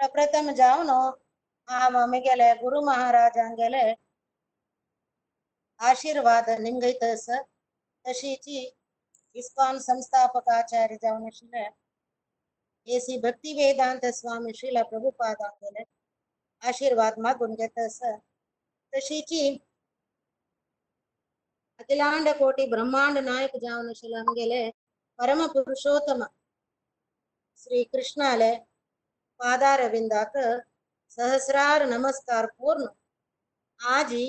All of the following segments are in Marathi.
प्रथम जावन आमगेले म्हगेले गुरु महाराजांगेले आशीर्वाद निमगयतस तशीची इस्कॉन संस्थापकाचार्य जाऊन आशिल्ले एसी भक्ती वेदांत स्वामी श्रीला प्रभुपादांगेले आशीर्वाद मागून घेतस तशीची अखिलांड कोटी ब्रह्मांड नायक जाऊन आशिल्ले आमगेले परम पुरुषोत्तम श्री कृष्णाले पादारविंदाक सहस्रार नमस्कार पूर्ण आजी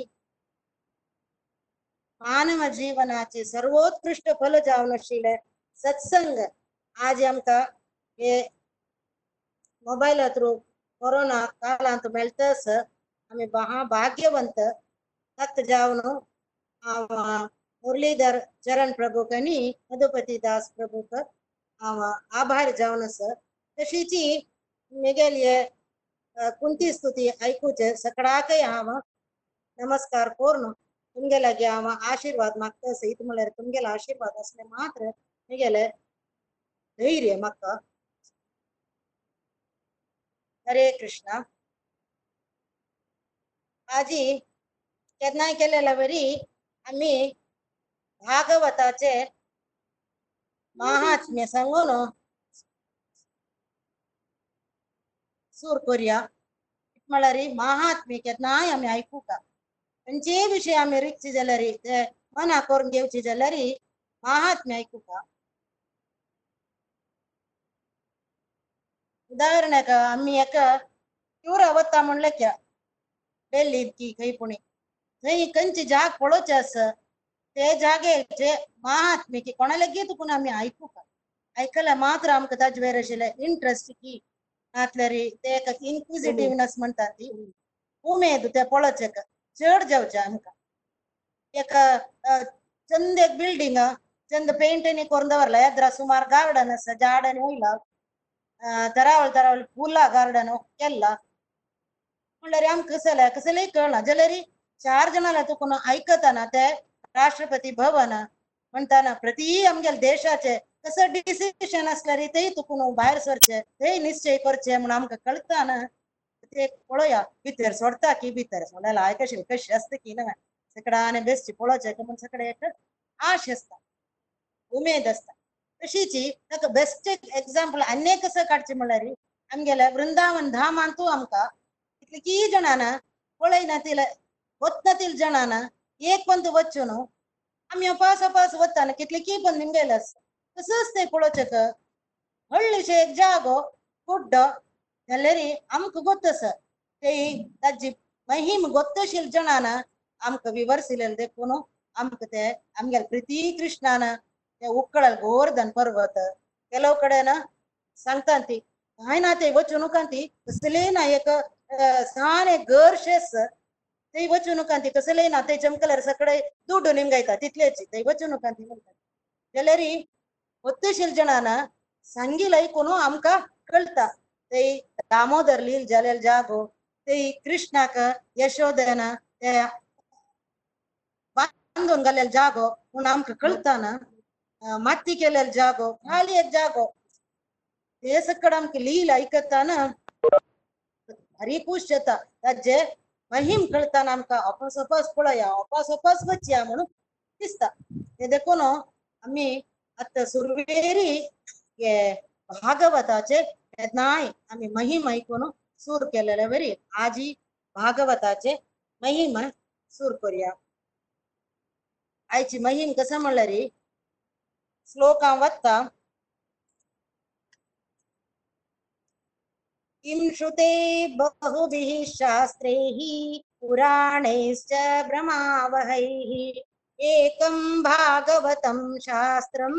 मानव जीवनाचे सर्वोत्कृष्ट फल जावन आशिल्ले सत्संग आज आमकां हे मोबायला थ्रू कोरोना काळांत मेळटस आमी महा भाग्यवंत तत् जावन हांव मुरलीधर चरण प्रभूक आनी मधुपती दास प्रभूक हांव आभार जावन आसा तशीची म्हगेली हे कुंती स्तुती ऐकूचे सगळ्याकय हांव नमस्कार करून। तुमगेला लागी हांव आशीर्वाद मागता इत म्हळ्यार तुमगेलो आशीर्वाद असले मात्र म्हगेले धैर्य म्हाका हरे कृष्णा। आजी केन्नाय केलेल्या वरी आमी भागवताचे महात्म्य सांगून। सूर करूया. म्हळ्यार महात्म्य केन्नाय आमी आयकूंक खंयचेय विशय आमी रिकचे जाल्यार ते मना करून घेवचे जाल्यार महात्म्य उदाहरण उदाहरणाक आमी एका टूर वता म्हणले क्या डेल्ली की खंय पुणे थंय कंची जाग पळोवचे आसा ते जागेचे महात्म्य की कोणाले गीत पूण आमी आयकूंक आयकल्यार मात्र आमकां ताजे वेर आशिल्ले इंट्रस्ट की नातल्यार ते एका इन्क्विजिटिवनेस म्हणटा ती उमेद ते पळोवचे चड जावचे आमकां एक चंद एक बिल्डिंग चंद पेंटनी करून दवरला येद्रा सुमार गार्डन आसा झाडांनी वयला तरावळ तरावळ फुलां गार्डन केल्ला म्हणल्यार आमकां कसले कसलेय कळना जाल्यार चार जणांना तुकून आयकताना ते राष्ट्रपती भवन म्हणटाना प्रती आमगेले देशाचे तसं डिसिशन असल्यार तेय तुकून भायर सरचे तेय निश्चय करचे म्हण आमकां कळटा ना. ते पळोवया भितर सोडता की भितर सोडायला हाय कशी कशी आसता की ना सगळ्यांनी बेश्टी पळोवचे म्हण सगळे एक आश असता उमेद असता तशीची ताका बेस्ट एक्झाम्पल आनी कसं काडचें म्हणल्यार आमगेले वृंदावन धामांतू आमकां कितली जाणांना पळयना तिला वतना तिल जाणांना एक पंत न्हू आमी अपास अपास वताना कितले की पण निमगेले आसता तसंच ते पळोवचे व्हडलेशे एक जागो कुड्डो जाल्यार आमकां गोत आसा ते ताजी महिम गोत्तशील जाणांना आमकां विवर्सिलेले देखून आमकां ते आमगेले प्रिती कृष्णान ते उकळल गोवर्धन पर्वत ಕೆಲವು ಕಡೆನ सांगता ती काय ना ते वचून ती कसले ना एक साने गर्शेस ते वचून ती कसले ना ते चमकल्यार सगळे दुड्ड निमगायता तितलेची ते वचून ती म्हणटा जाल्यार मुत्तशिर्जनानं सांगिलय कोणू आमकां कळटा ते दामोदर लील जालेल जागो ते कृष्णाक यशोदन ते बांदून घालेल जागो म्हूण आमकां कळटाना माती केलेल जागो खाली एक जागो हे सकड आमकां लील आयकताना भारी खूश जाता ताजे महिम कळटाना आमकां ओपास ओपास पळया ओपास ओपास वचया म्हणून दिसता हे देखून आमी आतां सुरवेरी ये भागवताचे नाय आम्ही महिम ऐकून सूर केलेले वरी. आजी भागवताचे महिम सूर करूया. आयची महिम कसं म्हणलं रे? श्लोकां वत्ता. किं श्रुते बहुभिः शास्त्रैः पुराणैश्च भ्रमावहैः एकं भागवतं शास्त्रं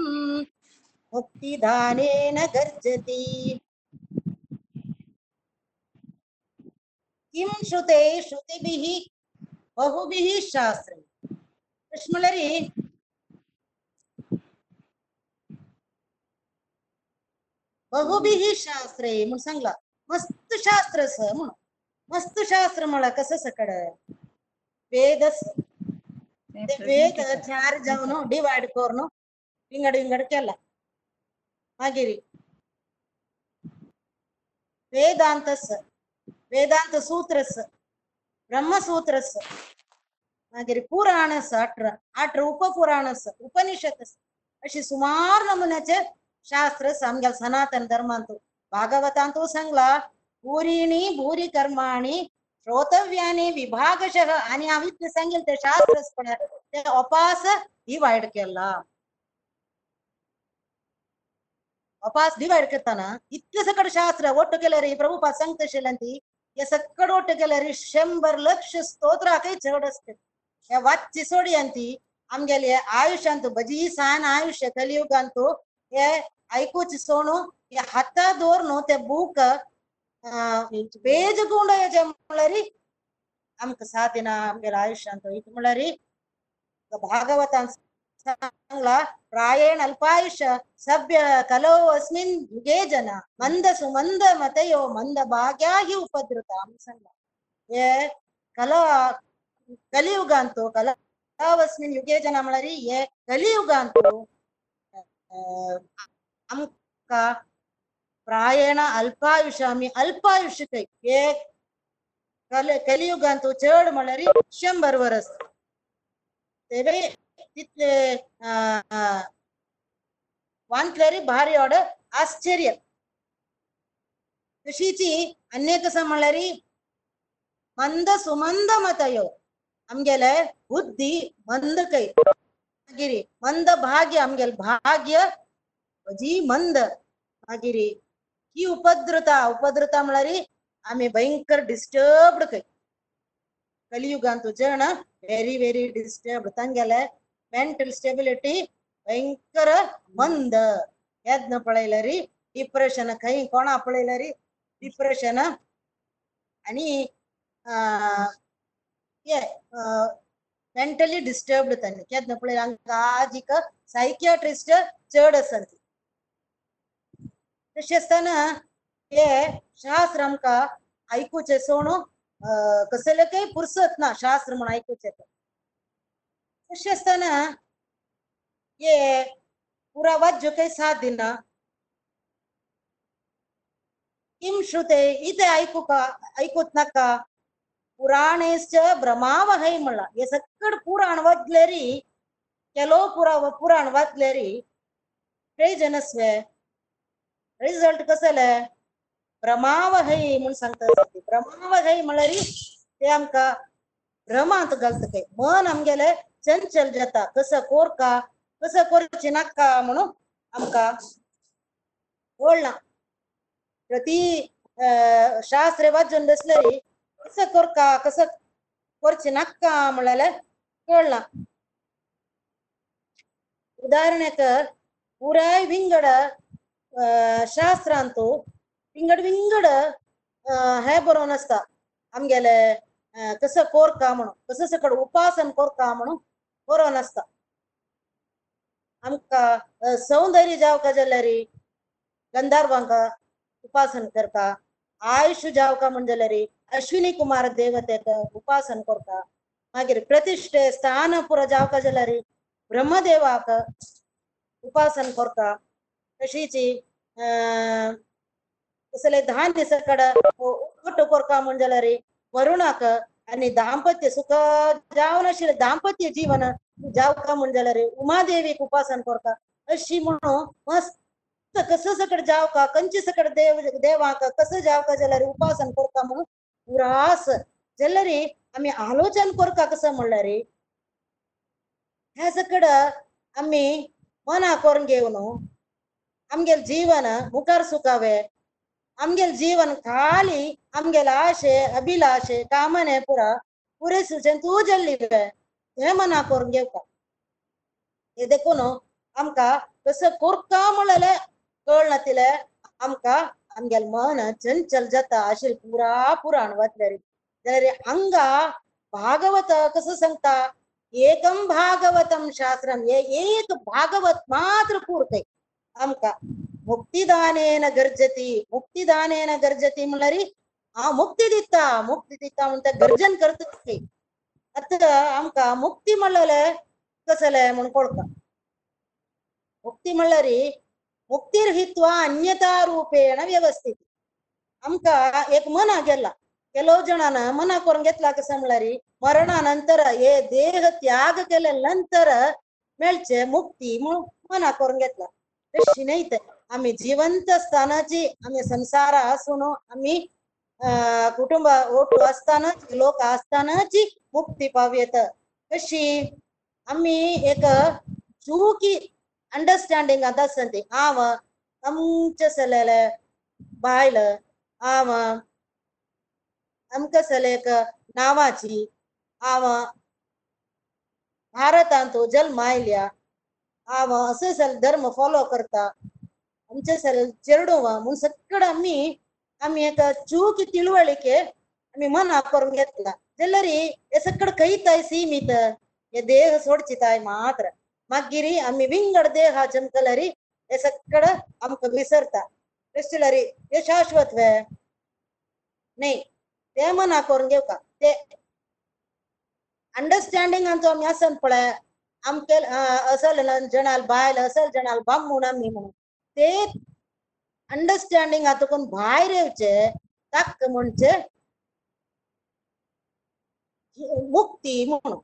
मुक्तिदानेन गर्जति। किं श्रुते श्रुतिभिः बहुभिः शास्त्रं? कृष्णलरि बहुभिः शास्त्रे म्हणून सांगला मस्त शास्त्र स म्हणून. मस्त शास्त्र मला कसं सकड? वेद ते वेद चार जावन डिवायड करून विंगड विंगड केला मागीर वेदांतस वेदांत सूत्रस ब्रह्मसूत्रस मागीर पुराणस अठरा अठरा उपपुराणस उपनिषतस अशी सुमार नमुन्याचे शास्त्र आमच्या सनातन धर्मांतू भागवतांतू सांगला भूरिणी भूरी कर्माणी श्रोतव्याने विभागशः आणि आम्ही ते सांगेल ते शास्त्र ते अपास डिवाइड केला. उपास डिवाइड करताना इतके सकट शास्त्र ओट केलं रे प्रभुपाद सांगत शिलांती या सकट ओट केलं रे शंभर लक्ष स्तोत्र काही चढ असते. या वाच सोडी अंती आमगेले आयुष्यांत भजी सान आयुष्य कलियुगांत हे ऐकूच सोनो हे हाता दोर न्हू ते बुक पेज गुंड जे म्हणल्यारी आमक साथिन आमगेले आयुष्यांत इट म्हणल्यारी भागवतान सांगला प्रायेण अल्पायुष्य सभ्य कलो अस्मिन् युगे जन मंद सुमंद मतयो मंद भाग्या हि उपद्रुता आमी सांगला हे कला कलियुगांतो कला अस्मिन् युगे जन म्हळ्यारी हे कलियुगांतो अं, आमका प्रायेण अल्पायुष्य आमी अल्पायुष्य काही हे कल कलियुगांतो चड म्हळ्यारी शंभर वर्स तेवे तितले वांतल्यारी भारी ऑर्ड आश्चर्य तशीची अन्य कसं म्हणल्यारी मंद सुमंद मतयो आमगेले बुद्धी मंद कै मागिरी मंद भाग्य आमगेल भाग्य जी मंद मागिरी ही उपद्रता उपद्रता म्हळ्यारी आम्ही भयंकर डिस्टर्ब्ड कै कलियुगांतू जण व्हेरी व्हेरी डिस्टर्ब तांगेले मेंटल स्टेबिलिटी ಭಯಂಕರ ಮಂದ ಯದ್ನ ಪಳೈಲರಿ ಡಿಪ್ರೆಷನ್ ಕೈ ಕೋಣ ಪಳೈಲರಿ ಡಿಪ್ರೆಷನ್ आणि मेंटली डिस्टर्ब्ड त्यांनी केदन पळय हांकां आजीक सायकियाट्रिस्ट चड आसत तशें आसतना हे का आमकां आयकुचे सोणू कसले काही पुरसत ना शास्त्र म्हण आयकुचे तशें आसतना ये पुरा वाज्य काही साथ दिना. किम श्रुते इथे ऐकू का ऐकूत नका पुराणेश्च भ्रमावहै म्हणला. हे सगळं पुराण वाचलेरी केलो पुरा पुराण वाचलेरी जनस्वे रिझल्ट कसले भ्रमावहै म्हणून सांगता भ्रमावहै म्हळ्यारी ते आमकां भ्रमांत घालता काय मन आमगेले चंचल जाता. कसं कोरका कसं करचे नाका म्हणून आमकां कळना प्रती शास्त्र वाचून बसलेली कसं कोरका कसं करचे नाका म्हळ्यार कळना. उदाहरणेक पुराय विंगड अं, शास्त्रांतू विंगड विंगड अं, हे बरोवन आसता आमगेले अं, कसं कोरका म्हणून कसं सकड उपासन कोरका म्हणून बरोवन आसता आमकां अ, सौंदर्य जावका जाल्यारी गंधर्वांक उपासन करता आयुष जावका म्हण जाल्यारी अश्विनी कुमार देवतेक उपासन करता मागीर प्रतिश्ठे स्थान पुरो जावका जाल्यारी ब्रह्मदेवाक उपासन करता तशीची अं, कसले धान्य सकड ओट करता म्हण जाल्यारी वरुणाक आणि दाम्पत्य सुख जावन आशिल्लें दाम्पत्य जीवन जावका म्हण रे उमादेवीक उपासन करता अशी म्हणून मस्त कस सकड जावका कंची सकड देव देवाक कस जावका जाल्यार उपासन करता म्हणून पुरास जाल्यार आम्ही आलोचन करता कसं रे? ह्या सकड आम्ही मना करून घेवन आमगेल जीवन मुखार सुकावे आमगेल जीवन खाली आमगेल आशे अभिलाशे कामने पुरा पुरे सुचेन तू जल्लिवे हे मना करून घेवका हे देखून आमकां कसं कोरका म्हणलेले कळना तिले आमकां आमगेल मन चंचल जाता अशें पुरा पुराण वाचल्यार जाल्यार हांगा भागवत कसं सांगता एकम भागवतम शास्त्रम हे एक भागवत मात्र पुरतय आमकां मुक्तिदानेन गरजती मुक्तिदानेन गरजती म्हणल्यार हा मुक्ती दिता मुक्ती दिता म्हणटा गर्जन करता ती. आता आमकां मुक्ती म्हणलेले कसले म्हण कळटा मुक्ती म्हणल्यार मुक्तीर हित्वा अन्यता रूपेण व्यवस्थित आमका एक मना गेला ಕೆಲವು जणांना मना करून घेतला कसं म्हणल्यारी मरणानंतर हे देह त्याग केल्यानंतर मेळचे मुक्ती म्हणून मना करून घेतला तशी आम्ही जिवंत असतानाची आम्ही संसार असून आम्ही कुटुंब ओटू असतानाच लोक असतानाची मुक्ती पावयेत कशी? आम्ही एक चूकी अंडरस्टँडिंग आता असते आव आमच्या सलेल बायल आव आमकां सलेक नावाची. आव भारतांत जल आयल्या असे सल धर्म फॉलो करता. आमचे सल चेडूव म्हूण सगळं आम्ही आम्ही एक चूक ತಿಳುವಳಿಕೆ आम्ही मन ಹಾಕೊಂಡ್ घेतला. जेल्लरी हे सगळं कैताय सीमित हे देह सोडचिताय मात्र. मागीरी आम्ही विंगड देह जमकलरी हे सगळं आमक विसरता. क्रिस्टलरी हे शाश्वत वे नाही ते मन हाकोरून घेऊ का? ते अंडरस्टँडिंग आमचं आम्ही असं पळय आमके असल जणाल बायल असल जणाल बामूण आमी म्हणून. ते अंडरस्टँडिंग आता कोण भायर येवचे ताक म्हणचे मुक्ती म्हणून.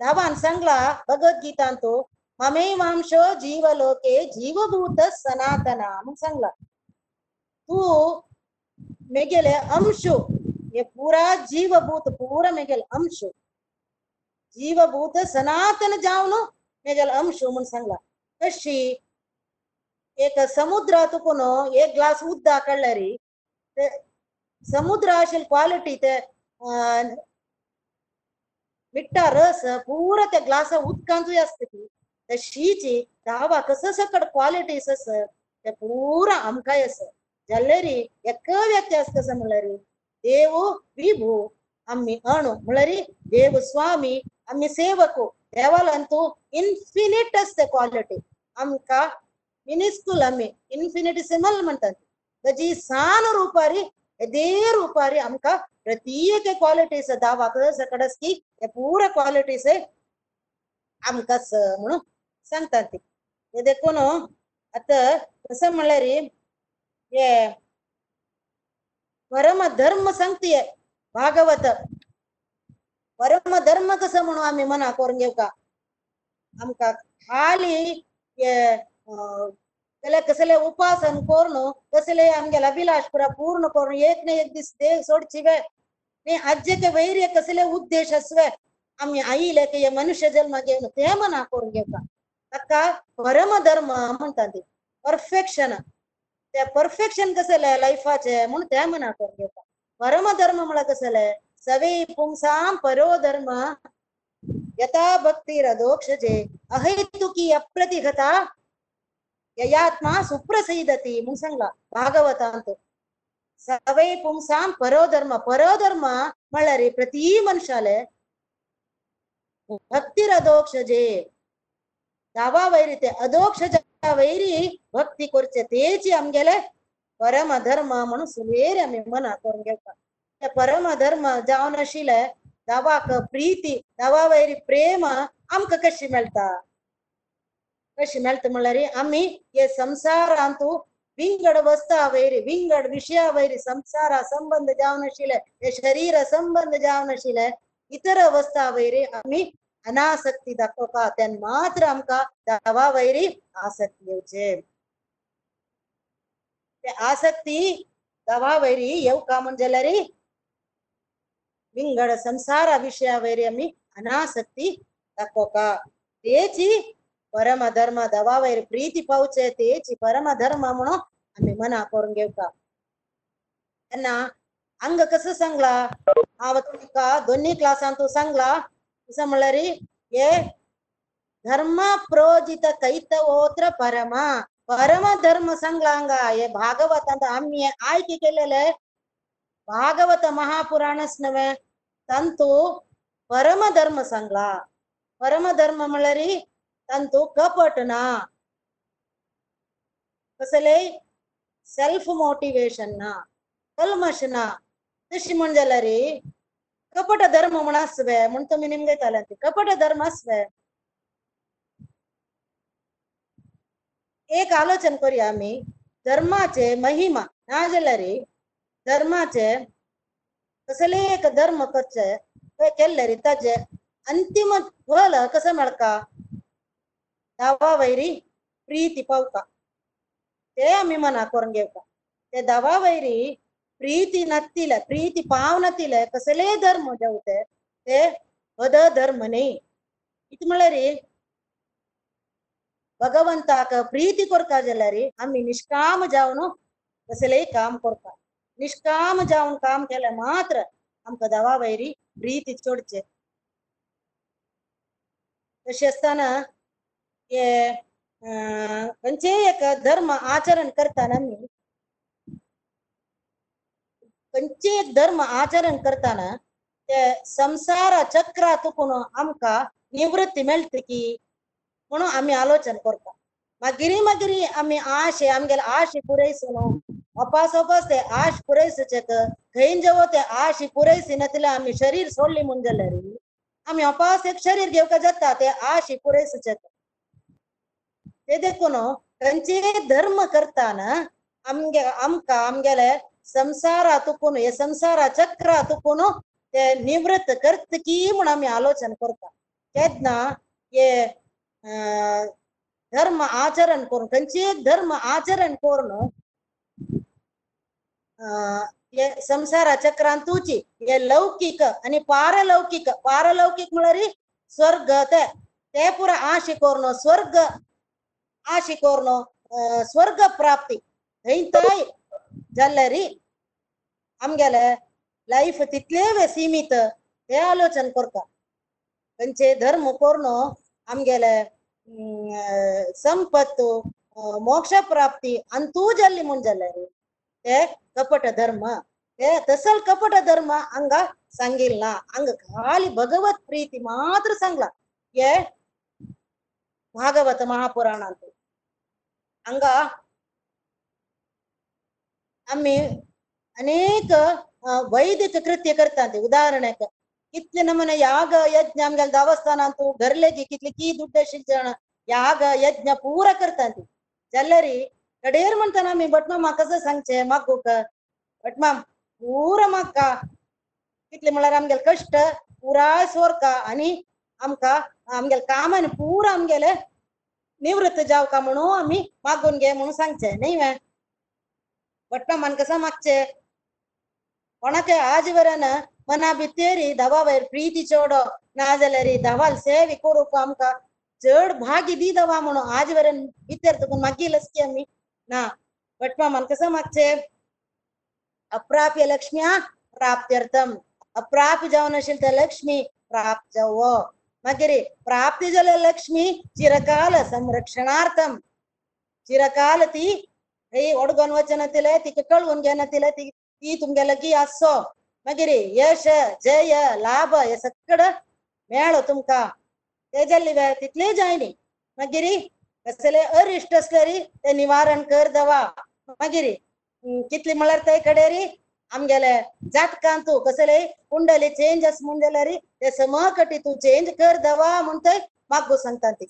धावान सांगला भगवत गीतान तो ममे वांशो जीवलोके जीवभूत सनातना म्हणून सांगला. तू मेगेले अंशु ये पूरा जीवभूत पूरा मेगेल अंशु. जीवभूत सनातन जावन मेगेल अंशु म्हणून सांगला. तशी एक समुद्र तुकून एक ग्लास उद्दा काडल्यारी ते समुद्र असेल क्वालिटी ते अं, रस पूर त्या ग्लासा उदकांचूय की ती. तशीची दावा कसं सकड क्वालिटीस सस ते पुरा आमकांय अस. जाल्यारी एक व्यत्यास कसं रे? देव विभू आम्ही अणु म्हणल्यारी देव स्वामी आम्ही सेवकू देवालंतू इन्फिनिट असते क्वालिटी आमका मिनिस्कूल आम्ही इन्फिनिटिसिमल म्हणतात ताजी सान रुपारी येदे रुपारी आमका प्रत्येक क्वालिटीस दावा सकडस की हे पुरा क्वालिटीस आमकांच म्हणून सांगतात ती हे देखून आता कसं म्हणल्यारी हे परम धर्म सांगतीये भागवत परम धर्म कसं म्हणू आम्ही मना करून घेऊ का? आमका खाली हे कसले उपासन करून कसले आमगेला अभिलाषपुरा पूर्ण करून एक ना एक दिस देह सोडची वे नी अज्जेके वैर्य कसले उद्देश असवे आम्ही आईले की हे मनुष्य जन्म घेऊन ते मना करून घेऊ का? ताका परम धर्म म्हणतात ते परफेक्शन ते परफेक्शन कसले लाईफाचे म्हणून ते मना करून घेऊ का? परम धर्म म्हणा कसले सवे पुंसाम परो धर्म यथा भक्ति भक्तिरदोक्षजे अहैतुकी अप्रतिघता ययात्मा सुप्रसिद्धती सवे सांगला भागवतांत। सवय पुंसाम परोधर्म परोधर्म म्हणल्यार प्रति मनशाले भक्तीर अदोक्षजे दावा वैरी ते अदोक्ष वैरी भक्ती करचे तेची आमगेले परम धर्म म्हणून सुवेर आम्ही मना करून घेवता ते परम धर्म जावन आशिल्ले दावाक प्रीती दावा वैरी प्रेम आमकां कशी मेळटा कशी मेळटा म्हणल्यार आम्ही हे संसारांतू विंगड वस्ता वैरी विंगड विषया वैरी संसार संबंध जावन आशिल्ले हे शरीर संबंध जावन आशिल्ले इतर अवस्था वैरी आम्ही अनासक्ती दाखोवका तेन मात्र आमकां दावा वैरी आसक्ती येवचे ते आसक्ती दावा वैरी येवका म्हणजे जाल्यार विंगड संसारा विषया वैरी आम्ही अनासक्ती दाखोवका तेची परम धर्म दवा वैर प्रीती पावचे तेची परम धर्म म्हणून आम्ही मना करून घेवका तेन्ना अंग कसं सांगला हांव तुमका दोन्ही क्लासान तू सांगला कसं म्हणल्यार हे धर्म प्रोजित कैत ओत्र परम परम धर्म सांगला हांगा हे भागवतांत आम्ही आयके केलेले भागवत महापुराणच नव्हे तांतू परम धर्म सांगला परम धर्म म्हणल्यार तांतू कपट ना कसले सेल्फ मोटिवेशन ना कल्मश ना तशी म्हण जाल्यार कपट धर्म म्हण आसवे म्हण तुमी निमगे घाल्यात कपट धर्म आसवे एक आलोचन करूया आमी धर्माचे महिमा ना जाल्यार धर्माचे कसले एक धर्म करचे ते रे ताजे अंतिम फल कसं मेळका? दावा वैरी प्रीती पावता. ते आम्ही मना करून घेवता. ते दावा वैरी प्रीती नातिले प्रीती पाव नातिले कसले धर्म जाऊ ते पद धर्म न्ही कितें रे भगवंताक प्रीती करता जाल्यार आम्ही निष्काम जावन कसलेय काम करता. निष्काम जावन काम केल्या मात्र आमकां देवा वैरी प्रीती चडचे. तशें आसतना हे अं, खंयचेय म्हणजे एक धर्म आचरण करताना आमी खंयचेय म्हणजे एक धर्म आचरण करताना ते संसार चक्रातून आमकां निवृत्ती मेळटकी की म्हणून आमी आलोचन करता. मागिरी मागिरी आमी आश आमगेले आश पुरयसून अपास अपासोपास ते आश पुरयसचे खंय जेवो ते आश न तिला आमी शरीर सोडली म्हूण जाल्यार आमी अपास एक शरीर घेवका जाता ते आश पुरयसचे ते देखून खंयचेय धर्म करताना आमगे आमकां आमगेले संसारातून हे संसारा चक्रातून ते निवृत्त करत की म्हूण आमी आलोचन करता केन्ना हे अं, धर्म आचरण करून खंयचेय धर्म आचरण करून अं, संसारा चक्रांतूची हे लौकिक आणि पारलौकिक पारलौकिक म्हणरी स्वर्ग ते ते पुरा आशे करून स्वर्ग आशे करून अं, स्वर्ग प्राप्ती. थंय जाल्यार आमगेले लाईफ तितले वे सीमित हे आलोचन करता. त्यांचे धर्म करून आमगेले हम्म, अं, संपत्त अं, मोक्ष प्राप्ती अंतू जाल्ली म्हूण जाल्यार ते कपट धर्म ते तसल कपट धर्म हंगा सांगिल्ला हंग खाली भगवत प्रीती मात्र सांगला हे भागवत महापुराणांत ಹಂಗ आम्ही अनेक अं, वैदिक कृत्य करतात उदाहरणक कितले नमुने याग यज्ञ आमगे देवस्थानांतू घरलेगी कितले की दुड्ड शिजण याग यज्ञ पुरा करतात जाल्यार कडेर म्हणटाना आम्ही भटमा म्हाका कसं सांगचे मागूक भटमा पुरा म्हाका कितले म्हणल्यार आमगेले कष्ट पुराय सोरका आनी आमकां आमगेले कामान पुरा आमगेले निवृत्त जावका म्हणून आमी मागून घे म्हणून सांगचे न्ही वे भटमा मन कसं मागचे कोणाके आज वरन मना भितेरी दवा वयर प्रीती चोडो ना जाल्यार दवाल सेवे करूक आमकां चड भागी दी दवा म्हणून आज वरन भितर तुकून मागिलच की आमी ना भटमा मन कसं मागचे अप्राप्य लक्ष्म्या प्राप्त्यर्थम अप्राप्य जावन आशिल्ली ते लक्ष्मी प्राप्त जावो मागीर प्राप्ती जल लक्ष्मी चिरकाल संरक्षणार्थम चिरकाल ती हे ओडगोन वचन तिले तिका कळवून घेना तिले ती ती तुमगे लगी आसो मागीर यश जय लाभ हे सगळं मेळो तुमकां ते जाल्ली वे तितले जायनी मागीर कसले अरिश्ट असले ते निवारण कर दवा मागीर कितली कितले म्हळ्यार ते कडेरी आमगेले जातकां तूं कसले कुंडली चेंज आस म्हूण जाल्यार ते समकटी तूं चेंज कर दवा म्हूण थंय मागू सांगता ती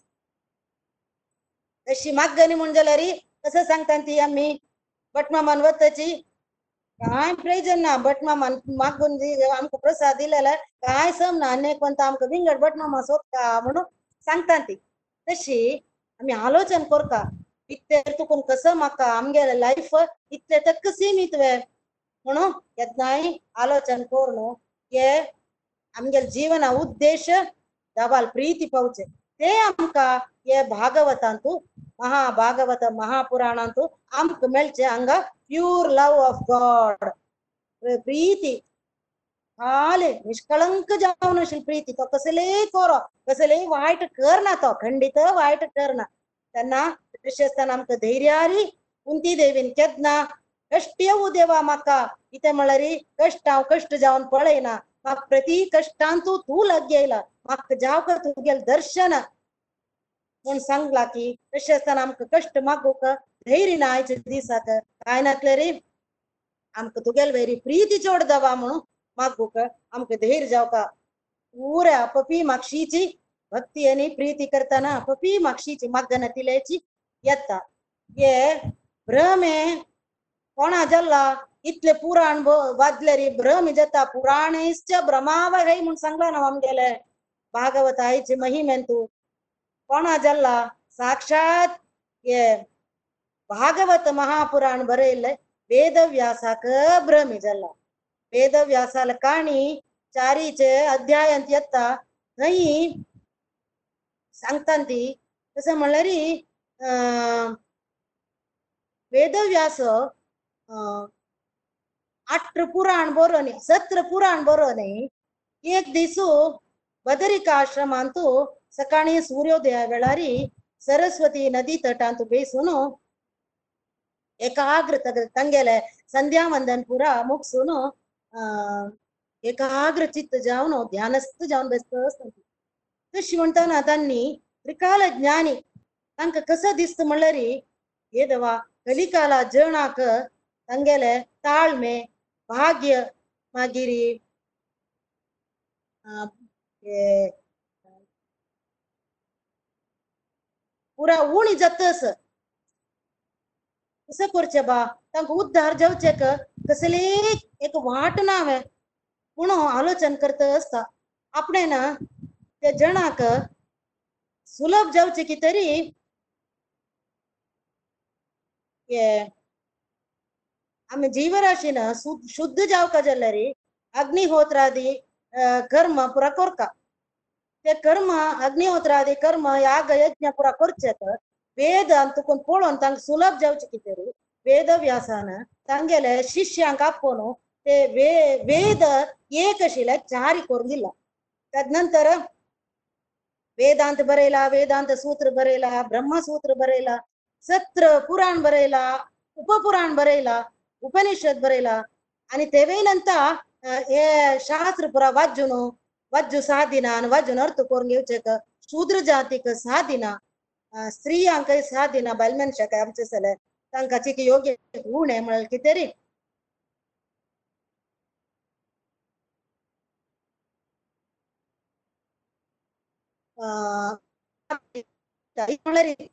तशी मागणी म्हूण जाल्यार कसं सांगता ती आमी बटमा मानवताची काय प्रयोजन ना बटमा मान मागून दी आमकां प्रसाद दिलेला काय सम ना अनेक कोणता आमकां विंगड बटमा सोदता म्हणून सांगता ती. तशी आमी आलोचन करता इतले तुकून कसं म्हाका आमगेले लायफ इतले तक्क सीमित वे म्हणून केन्नाय आलोचन करून हे आमगेले जिवना उद्देश दाबाल प्रीती पावचे. ते आमकां हे भागवतांतू महाभागवत महापुराणांतू आमकां मेळचे हांगा प्युअर लव ऑफ गॉड प्रीती खाली निष्कळंक जावन आशिल्ली प्रीती तो कसलेय कोरो कसलेय वायट करना तो खंडीत वायट करना त्यांना तशें आसतना आमकां धैर्यारी कुंती देवीन केदना कश्ट येवू देवा म्हाका कितें म्हळ्यार कश्ट हांव कश्ट जावन पळयना म्हाका प्रती कश्टांतू तूं लाग येयला म्हाका जावका तुगेलें दर्शन म्हूण सांगला की तशें आसतना आमकां कश्ट मागूक धैर्य ना आयच्या दिसाक काय नातले रे? आमकां तुगेले वेरी प्रीती चोड दवा म्हणून. मागूक आमकां धैर्य जावका पुऱ्या पपी मागशीची. भक्ती आनी प्रीती करताना पपी मागशीची. मागना तिलेची येता. हे भ्रमे. कोणा जल्ला इतले पुराण ब- वाजले रे. भ्रम जाता. पुराणेश्च भ्रमावहै म्हणून सांगला ना आमगेले भागवत आईची महिमेन तू. कोणा जल्ला साक्षात ये. ಭಾಗವತ ಮಹಾಪುರಾಣ ಬರೆಯಲ್ಲ ವೇದವ್ಯಾಸಕ ಭ್ರಮಿ ಜಲ್ಲ ವೇದವ್ಯಾಸಾಲ ಕಾಣಿ चारीचे अध्याय ಅಂತ येता थंय सांगतांती तसं म्हणल्यार अं, वेदव्यास अं, आठ पुराण बरो न्ही सत्र पुराण बरो न्ही एक दिसू बदरिका आश्रमांतू सकाळी सूर्योदया वेळारी सरस्वती नदी तटांत ಬೇಸೂನು ಏಕಾಗ್ರ ತಗ ತಂಗೆಲೆ ಸಂಧ್ಯಾ ವಂದನ್ ಪುರ ಮುಗ್ಸೂನು ಆ ಏಕಾಗ್ರ ಚಿತ್ತ जावन ध्यानस्थ जावन बसत असतांती तशी म्हणटाना तांणी त्रिकाल ज्ञानी तांकां कसं दिसता म्हणल्यार हे देवा कलिकाला जणाक तांगेले ताळमे भाग्य मागीर आ, हे, पुरा उणी जातस कसं करचे बा? तांकां उद्धार जावचेक कसले एक वाट ना वे पूण आलोचन करता आसता आपणे ना त्या जणाक सुलभ जावचे की तरी ये आमी जीवराशीन सु- शुद्ध जावका जाल्यार अग्निहोत्रादी कर्म पुरा करता ते कर्म अग्निहोत्रादी कर्म याग यज्ञ पुरा करचेक वेद ಅಂತಕೊಂಡು पळोवन तांकां सुलभ जावचें कितें वेद व्यासान तांगेले शिष्यांक आपोवन ते वे वेद एक आशिल्ले चारी करून दिला तदनंतर वेदांत बरयला वेदांत सूत्र बरयला ब्रह्मसूत्र बरयला सत्र पुराण बरयला उपपुराण बरयला उपनिषद बरयला आणि तेवेनंतर हे शास्त्र पुरा वाजून वाजू सादिना आणि वाजून अर्थ करून घेवचेक शूद्र जातीक सादिना स्त्रियांकय सादिना बायल मनशाक आमचे सले तांकां चिकी योग्य उणे म्हळ्यार कितें तरी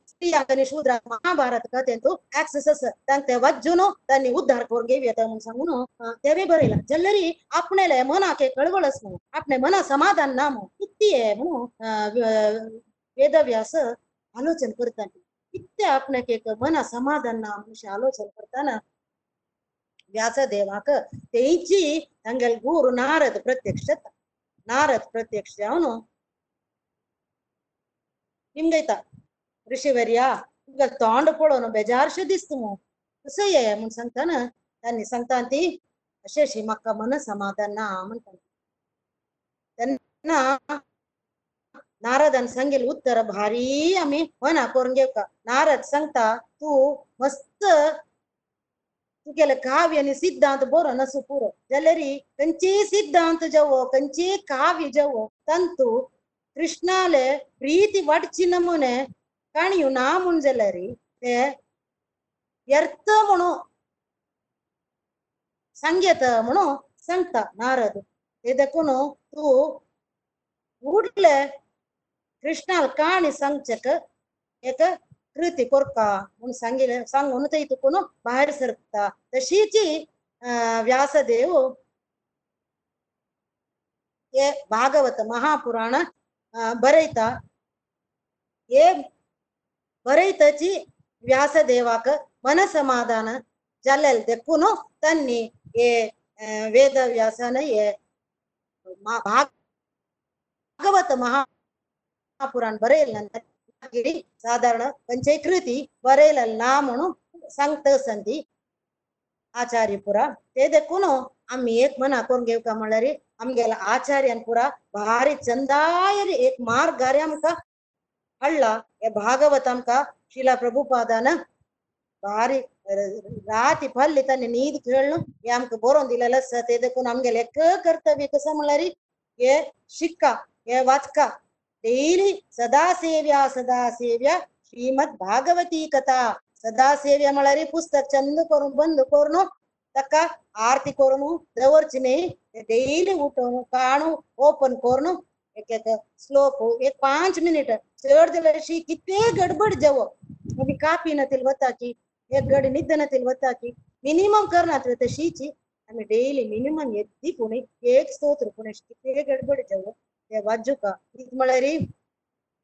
ಸ್ತ್ರೀಯಾಗನಿ ಶೂದ್ರ ಮಹಾಭಾರತ ಕಥೆಂತು ಆಕ್ಸೆಸಸ್ तांते वाजून त्यांनी उद्धार करून घेऊया म्हणून सांगून अं, तेवे बरयला जल्लरी आपणेले मनाक एक कळवळच म्हणून आपणे मना समाधान ना म्हणून किती आहे म्हणून अं, व- वेदव्यास આલોચન કરતા નિત્ય આપણે કે મના સમાધાનના ಅಂಶ ಆಲೋಚನೆ કરતાના ವ್ಯಾಸದೇವಾಕ ತೇಜಿ ತಂಗಲ್ ಗುರು ನಾರದ್ ಪ್ರತ್ಯಕ್ಷ ನಾರದ್ ಪ್ರತ್ಯಕ್ಷ ಅವನು ನಿಮ್ಗೈತ ಋಷಿವರ್ಯ ಈಗ ತಾಂಡ ಕೊಡೋನು ಬೇಜಾರು ಶೋಧಿಸ್ತೀಮು ಸಯ್ಯ ಮುನ್ ಸಂತಾನ ತನ್ನ ಸಂತಾಂತಿ ಅಶೇಷಿ ಮಕ್ಕಮ್ಮನ ಸಮಾಧಾನ ಆಮಂತಾನ ತನ್ನ नारदान सांगेल उत्तर भारी आम्ही. हो मना करून घेवका नारद सांगता तू मस्त तुगेले काव्य आणि सिद्धांत बरो नसू पुरो. जलरी कंचे सिद्धांत जवो कंचे काव्य जवो. तांतू कृष्णाले प्रीती वाडची नमुने. काणयो ना म्हूण जाल्यार ते व्यर्थ म्हणून सांगेत म्हणून सांगता नारद. ते देखून तू उडले कृष्णाल काणी सांगचेक एक कृती कोरका म्हणून सांगिले सांगून थंय तुकून भायर सरता तशीच अं, व्यासदेव हे भागवत महापुराण अं, बरयता हे बरयतची व्यासदेवाक मनसमाधान जाल्लेले देखून तांणी हे अं, वेद व्यासान हे महापुराण बरयले साधारण खंयचेय कृती बरयले ना म्हणून सांगता संती आचार्य पुरा ते देखून हो, आम्ही एक मना करून घेवका म्हळ्यार आमगेला आचार्यान पुरा भारी चंदायर एक मार्ग रे आमका. हाडला हे भागवत आमका शिला प्रभुपादान भारी राती फल्ली तांणी नीद खेळलो हे आमकां बरोवन दिलेलें लस ते देखून आमगेले एक कर्तव्य कसं म्हळ्यार हे शिक्का हे वाचका डेली सदा सेव्या सदा सेव्या श्रीमद भागवती कथा सदा सेव्या म्हळ्यार पुस्तक चंद करून बंद करून ताका आरती करून दवरची न्ही डेली उठून काणू ओपन करून एक एक श्लोक एक पांच मिनिट चड जाल्यार अशी कितें गडबड जावो आमी कापी ना तिल वता की एक गडी निधनातील वता की मिनिमम करणार तर शीची आम्ही डेली मिनिमम येते पुणे एक स्तोत्र पुणे किती गडबड जाऊ ते वाजू का रे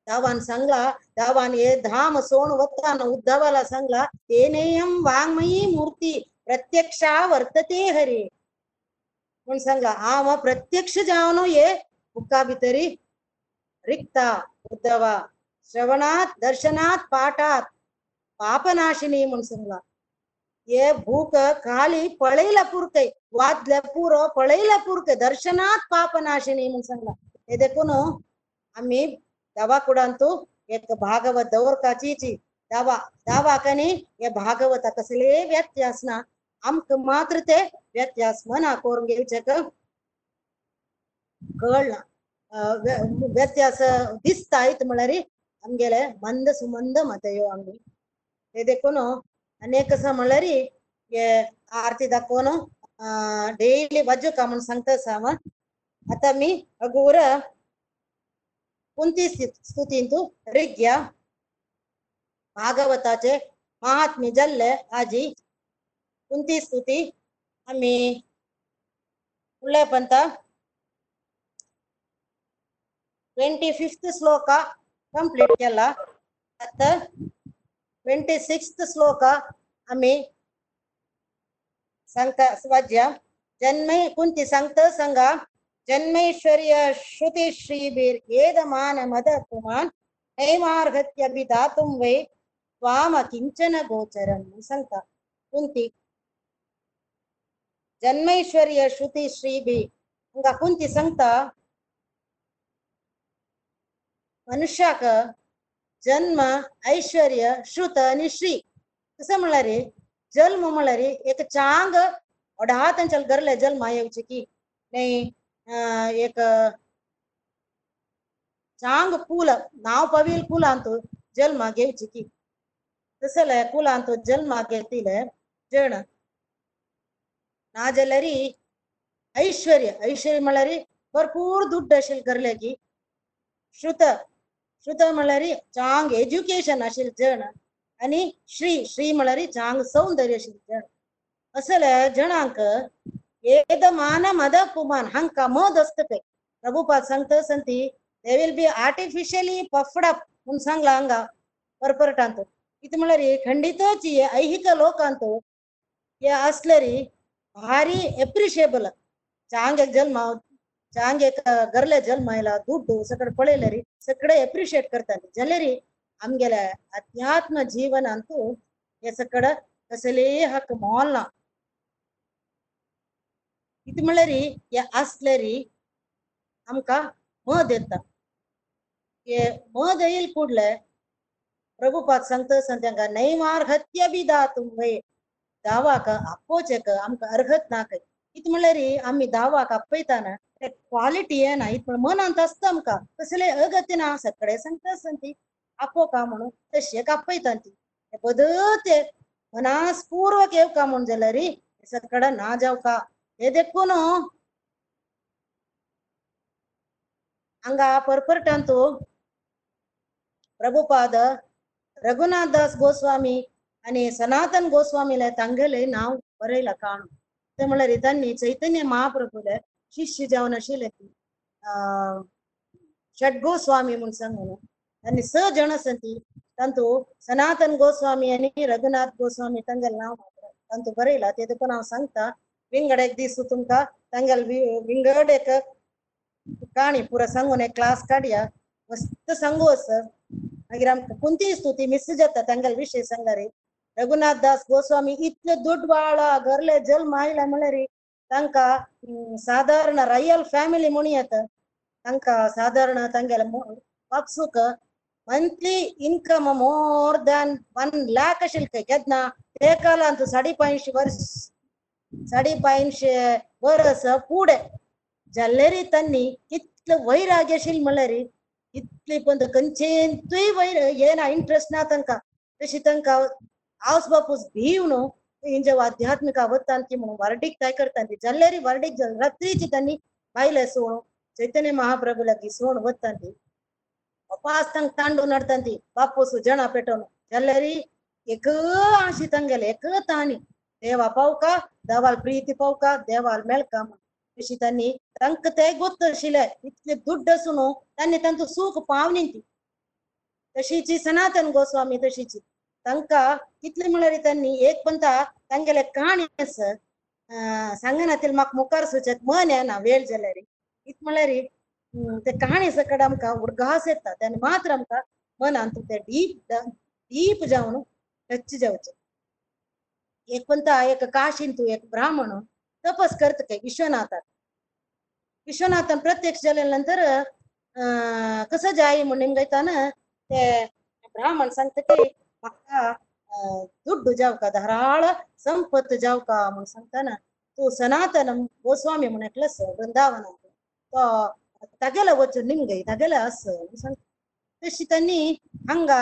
धावान सांगला दावान हे धाम सोण वत्तान उद्धवाला सांगला तेनेयम वाङ्मयी मूर्ती प्रत्यक्षा वर्तते हरे. म्हण सांगला हा मग प्रत्यक्ष जावनो ये बुक्का भितरी रिक्ता उद्धवा श्रवणात दर्शनात पाठात पापनाशिनी म्हण सांगला. ये भूक काली पळैला पुरकय वादल्या पुर पळैला पुरकय दर्शनात पापनाशिनी म्हण सांगला. देखून आम्ही दवा कुडांतू एक भागवत दौर काचीची दावा दावा कनी हे भागवत कसले व्यत्यास ना आमक मात्र ते व्यत्यास मना करून घेवचेक कळना व्यत्यास दिसता आयत म्हळ्यार आमगेले मंद सुमंद मतयो आम्ही. ते देखून अनेक सा म्हळ्यार हे आरती दाखोवन डेली वज्जू का म्हणून सांगता साम आता मी अगोर कुंती स्तुतींतू ऋग्या भागवताचे महात्मी जल्ले आजी कुंती स्तुती आम्ही फुडले पंत ट्वेंटी फिफ्थ श्लोक कंप्लीट केला आता ट्वेंटी सिक्स्थ श्लोक आम्ही सांगता स्वाज्य जन्मे कुंती सांगता सांगा जन्मैश्वर्य श्रुती श्रीबीर येदमान मद कुमान नैमार्गत्यभिधातुं वै त्वाम किंचन गोचरम सांगता कुंती जन्मैश्वर्य श्रुती श्रीबी हंगा कुंती सांगता मनुष्याक जन्म ऐश्वर्य श्रुत आणि श्री कसं म्हणल्यार जल्म म्हणल्यार एक चांग ओढा त्यांच्या गरले अं, एक चांग फूल नाव पवील फुलांतू जल्म घेवची की तसले फुलांतू जल्म घेतील जण ना ऐश्वर्य ऐश्वर्य म्हळ्यार भरपूर दुड्ड असेल करले की श्रुत श्रुत म्हळ्यार चांग एज्युकेशन असेल जण आणि श्री श्री म्हळ्यार चांग सौंदर्य असेल जण असलं जणांक ಏದಮಾನ ಮದ ಕುಮಾನ್, ಹಂಗ ಕಮೋದಸ್ತತೆ. ಪ್ರಭುಪಾದ ಸಂಗ್ತ ಸಂತಿ they will be artificially puffed up ಮುಂದ್ ಸಂಗ್ಲ ಹಂಗ ಪರ್ಪರ್ಟ್ ಅಂತ. ಇತ್ ಮಳರಿ ಖಂಡಿತೋಚಿ ಐಹಿಕ ಲೋಕ ಅಂತ ಅಸ್ಲರಿ ಭಾರಿ ಎಪ್ರಿಷಿಯೇಬಲ್ ಚಾಂಗ್ ಜನ್ಮ ಚಾಂಗ್ ಗರ್ಲೆ ಜನ್ಮ ಇಲ್ಲ, ದುಡ್ಡು ಸಕಡೆ ಪೊಳೆಲರಿ, ಸಕಡೆ ಎಪ್ರಿಷಿಯೇಟ್ ಕರ್ತಾನೆ ಜಲರಿ ಆಮ್ಗೆಲ ಅಧ್ಯಾತ್ಮ ಜೀವನ ಅಂತೂ ಎಸಕಡ ಕಸಲೇ ಹಾಕ ಮಾಲ್ನ. कितें म्हळ्यार हे असल्यारी आमकां मद येता. हे मद येईल फुडले प्रभुपाद सांगता सांगता नैमार हत्या बी दा तुम्ही. दावाक आपोवचेक आमकां अर्हत ना काय कितें म्हळ्यार आमी दावाक आपयताना ते क्वालिटी येना इत म्हण मनांत आसता आमकां. कसले अगत्य ना सगळे सांगता सांती. आपो का म्हणून तशें आपयता ती हे मनास ते मनासपूर्वक येवका म्हूण जाल्यार सकड ना जावका. हे देखून हांगा परपरटांतू प्रभुपाद रघुनाथ दास गोस्वामी आणि सनातन गोस्वामीले तांगेले नाव बरयला काणू ते म्हळ्यार तांणी चैतन्य महाप्रभूले शिष्य जावन आशिल्ले ती अं, षड्गोस्वामी म्हूण सांगून तांणी स जण आसा ती तांतू सनातन गोस्वामी आणि रघुनाथ गोस्वामी तांगेले नाव तांतू बरयला ते देखून हांव सांगता विंगड एक दीस तुमकां तांगेल वि- विंगड एक काणी पुरा सांगून एक क्लास काडया मस्त सांगू असं मागीर आमकां कोणतीय स्तुती मिस जाता तांगेले विशय सांगल्यार रघुनाथ दास गोस्वामी इतले दोड बाळा घरले जल्म आयला म्हळ्यार तांकां हम्म, साधारण रॉयल फॅमिली म्हणून येता तांकां साधारण तांगेले वापसूक monthly income more than one lakh आशिल्ले खंय केन्ना ते कालांत साडे पांचशे वर्स साडे पांचशे वर्स फुडें जाल्लेरी तांणी कितले वैराग्य आशिल्ले म्हळ्यार इतले पण खंयचेंतूय वैर येना इंट्रस्ट ना तांकां तशी तांकां आवस बापूस भिव न्हू हेंचे आध्यात्मिक आवत्तांती म्हणून वार्डीक काय करतांती जाल्लेरी वार्डीक जाल रात्रीची तांणी बायले सोण चैतन्य महाप्रभू लागीं सोण वतांती उपास तांक तांडून हाडटांती बापूस जणा पेटोवन जाल्लेरी एक आशी तांगेले एक ताणी देवा पावका देवाल प्रीती पावका देवाल मेळका म्हण अशी त्यांनी तांकां ते गोत्त आशिल्ले इतले दुड्ड असून त्यांनी तांचो सुख पावनी ती तशीची सनातन गोस्वामी तशीची. तांकां कितले म्हळ्यार त्यांनी एक पंता तांगेले काणी आसा सांगनातील म्हाका मुखार सुचत मन येना वेळ जाल्यार इत म्हळ्यार ते काणी सकट आमकां उडगास येता त्याने मात्र आमकां मनान ते डीप डीप जावन टच जावचें एक कोणता एक काशीन तू एक ब्राह्मण. तपस करत काय विश्वनाथात. विश्वनाथन प्रत्यक्ष झाल्यानंतर अं, कसं जाई म्हणून गायताना ते ब्राह्मण सांगत की म्हाका अं, दुड्ड जावका धाराळ संपत जावका म्हणून सांगताना तू सनातन गोस्वामी म्हणून एकलस वृंदावनात तो तागेला वचून निमगय तागेला अस. म्हणून सांगता तशी त्यांनी हंगा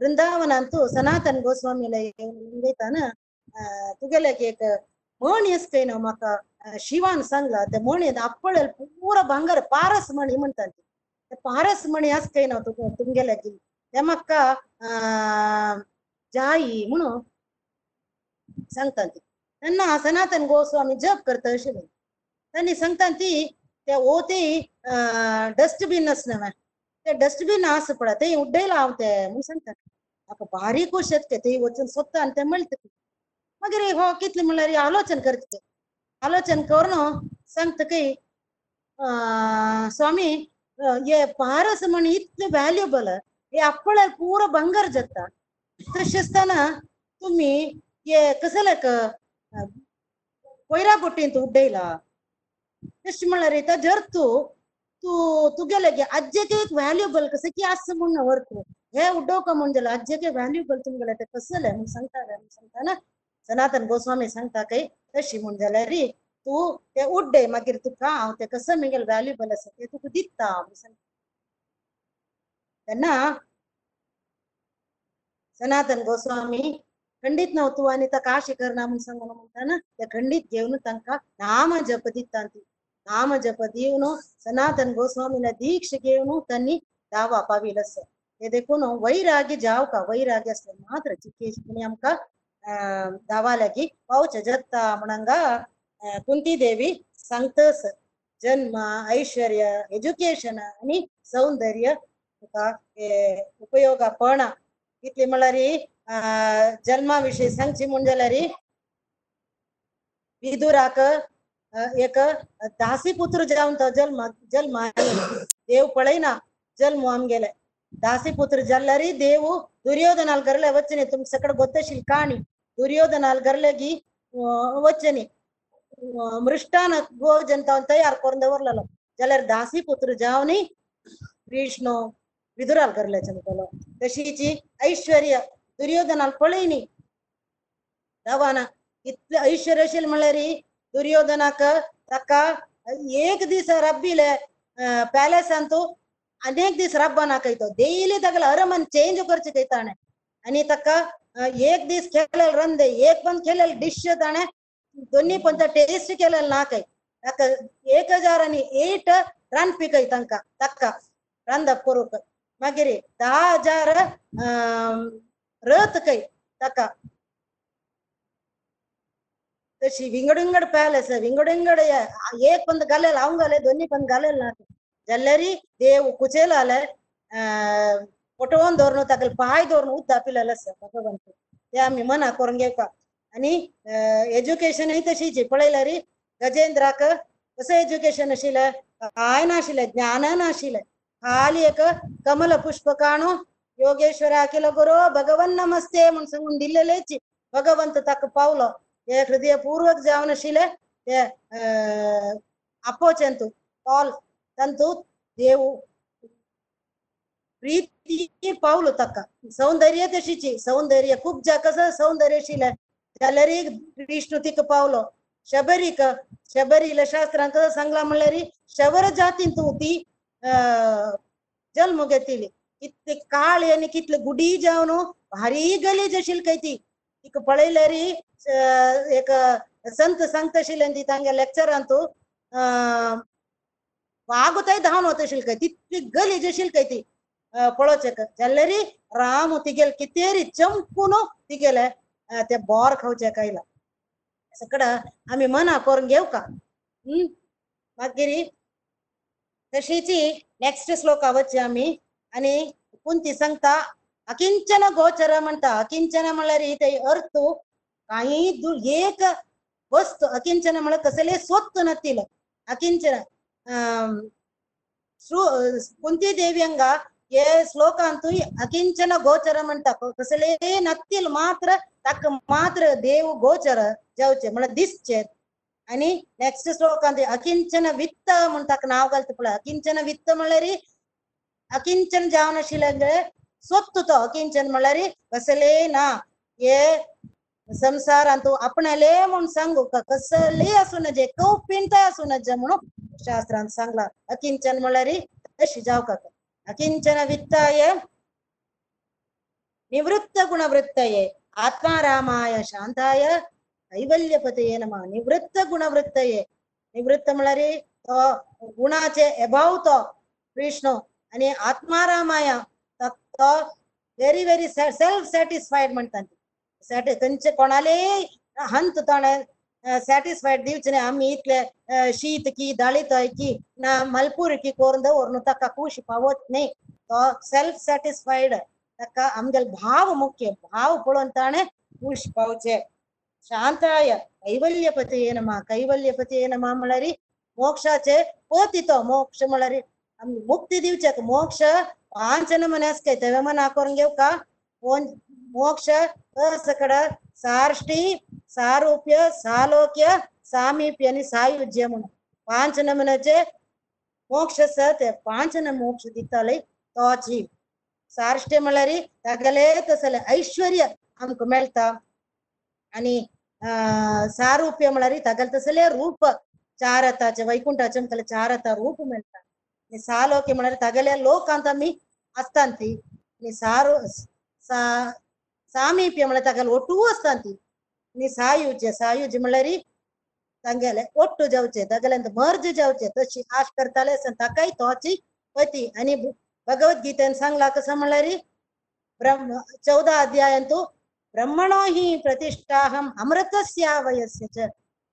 वृंदावनांतू सनातन गोस्वामीला येऊन निमगयताना अं, तुगेले एक म्हण येस ना म्हाका शिवान सांगला त्या म्हणेन आपळेल पुरा भांगर पारस म्हणी म्हणतात ती. ते पारस म्हणी आस ना तुग तुमगेले की ते म्हाका अं, जाई म्हणून सांगतात ती तेन्ना सनातन गोस्वामी जप करता आशिल्ले त्यांनी सांगतात ती ते ओती डस्टबीन आस न्हय ते डस्टबिन आस पडा ते उड्डयला हांव ते म्हणून सांगतात म्हाका भारी खुश येता ते वचन सोदता आनी ते म्हणटा मागीर हो कितले म्हणल्यार आलोचन करता ते आलोचन करून सांगता की अं, स्वामी अं, हे पारस म्हण इतले व्हॅल्युबल हे आपल्याला पुरो बंगार जाता तशें आसतना तुम्ही हे कसल्याक कोयरा बोटींत उड्डयला. तशें म्हणल्यार इता जर तूं तू तुगेले गे अज्जेके एक व्हॅल्युबल कसं की असं म्हणून वर्क हे उड्डोवका म्हण जाल्यार आज्जेक व्हॅल्युबल तुमगेले ते कसले म्हूण सांगता रे म्हूण सनातन गोस्वामी सांगता काय तशी म्हणून जाल्यार रे तू ते उड्डे मागीर तुका हांव ते कसं म्हगेले व्हॅल्युबल आसा ते तुका दिता सांगता तेन्ना सनातन गोस्वामी खंडीत नव्हतो आणि त्या काशी करना म्हणून सांगून म्हणताना ते खंडीत घेऊन तांकां नाम जप दिता ती नाम जप दिवन सनातन गोस्वामीला दीक्ष घेवन त्यांनी दावा पाविल आसा ते देखून वैराग्य जाव का वैराग्य असले मात्र चिकेश आमकां अं, दावा लागी पावचे जत्ता म्हणंगा अं, कुंती देवी सांगतस जन्म ऐश्वर्य एज्युकेशन आणि सौंदर्य तुका हे उपयोगा पडना इतली म्हळ्यार अं, जल्मा विशीं सांगची म्हण जाल्यार विदुराक अं, एक दासी पुत्र जावन तो ದುರ್ಯೋಧನ ಗರ್ಲೆ ವಚನೆ ತುಂಬ ಸಕಡೆ ಗೊತ್ತ ಕಾಣಿ. ದುರ್ಯೋಧನ ಗರ್ಲೆಗಿ ವಚನೆ ಮೃಷ್ಟಾನ ಗೋಜಂತ ಅಂತ ಯಾರು ಕೊರಂದವರ್ಲಲ್ಲ ಜಲರ್ ದಾಸಿ ಪುತ್ರ ಜಾವನಿ ಭೀಷ್ಣು ವಿದುರ ಗರ್ಲೆ ಚಂದಲ ದಶೀಚಿ, ಐಶ್ವರ್ಯ ದುರ್ಯೋಧನಾಲ್ ಕೊಳೈನಿ ದವಾನ ಇತ್ಲ ಐಶ್ವರ್ಯಶೀಲ್ ಮಳರಿ ದುರ್ಯೋಧನಕ ತಕ್ಕ ಏಕ ದಿವಸ ರಬ್ಬಿಲೆ ಪ್ಯಾಲೇಸ್ ಅಂತೂ अनेक दीस रब्बा नाकयतो डेली ताका अरमन चेंज करचे कय ताणे आनी ताका अं, एक दीस केलेले रंदे एक पण केलेले डिश ताणे दोन्ही पण टेस्ट केलेले नाकय ताका एक हजार आनी एट रांदपी कय तांकां ताका रांदप करूक मागीर धा हजार अं, रथ कय ताका तशी विंगड विंगड पॅलेस विंगड विंगड एक पण घालेल हांव घाले दोन्ही पण घालेल ना जाल्यार देव कुचेलाले पटोवन दवरून ताका पाय दवरून उद्दा पिलेले आसा भगवंत ते आमी मना करून घेवपा आनी एज्युकेशनय तशीच पळयल्यार गजेंद्राक कसं एज्युकेशन आशिल्लें काय नाशिल्लें ज्ञान नाशिल्लें खाली एक कमल पुष्प काणू योगेश्वर अखिल गुरु भगवन नमस्ते म्हण सांगून दिल्लेलेच भगवंत ताका पावलो ते हृदयपूर्वक जावन आशिल्ले ते आपोचेंतू कॉल तांतू देव प्रीती पावलो ताका सौंदर्य तशीची सौंदर्य खूप जा कसं सौंदर्य आशिल्लें जाल्यार कृष्ण तिका पावलो शबरीक शबरीला शास्त्रांत कसं सांगला म्हणल्यार शबर जातीन तू ती अं, जल्म घेतिली कितले काळी आनी कितले गुडी जावन भारी गलीज आशिल्ली काय ती तिका पळयल्यार अं, एक संत सांगता आशिल्ले ती तांगे लेक्चरांत वागताय धांवन वता आशिल्ली काय तितली गलीज आशिल्ली काय राम तिगेल कितेरी चंपून तिगेले ते बोर खावचे कायला सगळं आम्ही मना करून घेऊ का? हम्म? मागीर तशीची नेक्स्ट श्लोका वच्चे आम्ही. आणि कुंती सांगता? अकिंचन गोचर म्हणटा अकिंचन म्हळ्यार ते अर्थ काही दु एक वस्तू. अकिंचन म्हळ्यार कसले स्वस्त नसतील अकिंचन కుంతీదేవ్యంగా ఏ శ్లోకాంతు అకించన గోచరం అంట అసలే నత్తిలు మాత్ర తక్క మాత్ర దేవు గోచర जाऊचे म्हणून दिसचे आणि नेक्स्ट श्लोकांत अकिंचन वित्त म्हणून ताका नाव घालता पळय अकिंचन वित्त म्हणल्यार अकिंचन जावन आशिल्ले सोत्तू तो अकिंचन म्हणल्यार कसले ना हे संसारांत आपणले म्हणून सांगू कसले आसूं नजे कौपिणताय आसूं नजे म्हणून शास्त्रांत सांगला अकिंचन म्हणल्यार तशी जावका अकिंचन वित्ताय निवृत्त गुणवृत्तये आत्मारामाय शांताय कैवल्यपतये नमः निवृत्त गुणवृत्तये. निवृत्त म्हणल्यार तो गुणाचे अभाव तो विष्णू आणि आत्मारामाय तो- तो व्हेरी व्हेरी सेल्फ सॅटिस्फाईड म्हणतात. सॅटि खंयचे कोणाले हंत ताणे सॅटिस्फाईड दिवचे न्ही आमी इतले अं, शीत की दाळीत की ना मलपूर की कोरून दवरून ताका खुश पावत न्ही तो सेल्फ सॅटिस्फाईड ताका आमगेले भाव मुख्य भाव पळोवन ताणे खुश पावचे शांताय कैवल्यपतये नमः कैवल्यपतये नमः म्हळ्यार मोक्षाचे पती तो मोक्ष म्हळ्यार आमी मुक्ती दिवचे मोक्ष पांच नमन्यास काय तेवे मना करून घेव का कोण मोक्ष सकड सार्ष्टी सारूप्य सालोक्य सामिप्य आणि सायुज्य म्हणून पांच नमुन्याचे मोक्ष आसा ते पांच न मोक्ष दिताले तोची सार्ष्टे म्हळ्यार तागेले तसले ऐश्वर्य आमकां मेळटा आणि अं, सारुप्य म्हळ्यार तागेले तसले रूप चार हाताचे वैकुंठाचे आमकां चार हाता रूप मेळटा आणि सालोक्य म्हळ्यार तागेले लोकांत आमी आसतात ती आणि सारू सा सामिप्य म्हळ्यार तागेले ओटू आसतात ती आणि सायुज्य सायुज्य म्हळ्यार तांगेले ओट्टू जावचे तागेल्यांत मर्ज जावचे तशी आश करताले आसन ताकाय तोची पती आणि भु- भगवद्गीतेन सांगला कसं म्हळ्यार ब्रह्म चौदा अध्यायांतू ब्रह्मणो हि प्रतिष्ठाहम अमृतस्य वयस्य च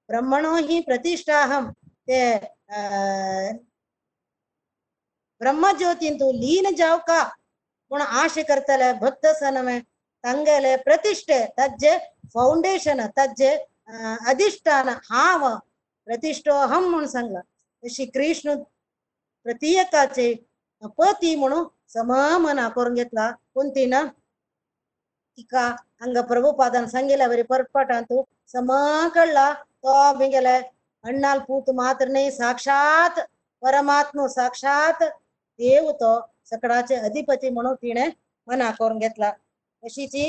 ब्रह्मणो हि प्रतिष्ठाहम ते अं, ಬ್ರಹ್ಮಜ್ಯೋತಿಂತು ಲೀನ ಜಾವಕ ಗುಣ ಆಶೆ ಕರ್ತಲೆ ಭಕ್ತ ಸನಮೆ ತಂಗಲೆ ಪ್ರತಿಷ್ಠೆ ತಜ್ಜೆ ಫೌಂಡೇಶನ್ ತಜ್ಜೆ ಆ, अधिष्ठान हाव प्रतिष्ठो हम म्हणून सांगला तशी कृष्ण प्रत्येकाचे पती म्हणून सममना करून घेतला कोणतीनं तिका हंग प्रभुपादान सांगेला बरे परपटांतू सम कळला तो बिंगेले अण्णाल पूत मात्र नाही साक्षात परमात्म साक्षात देव तो सकडाचे अधिपती म्हणून तिने मना करून घेतला अशीची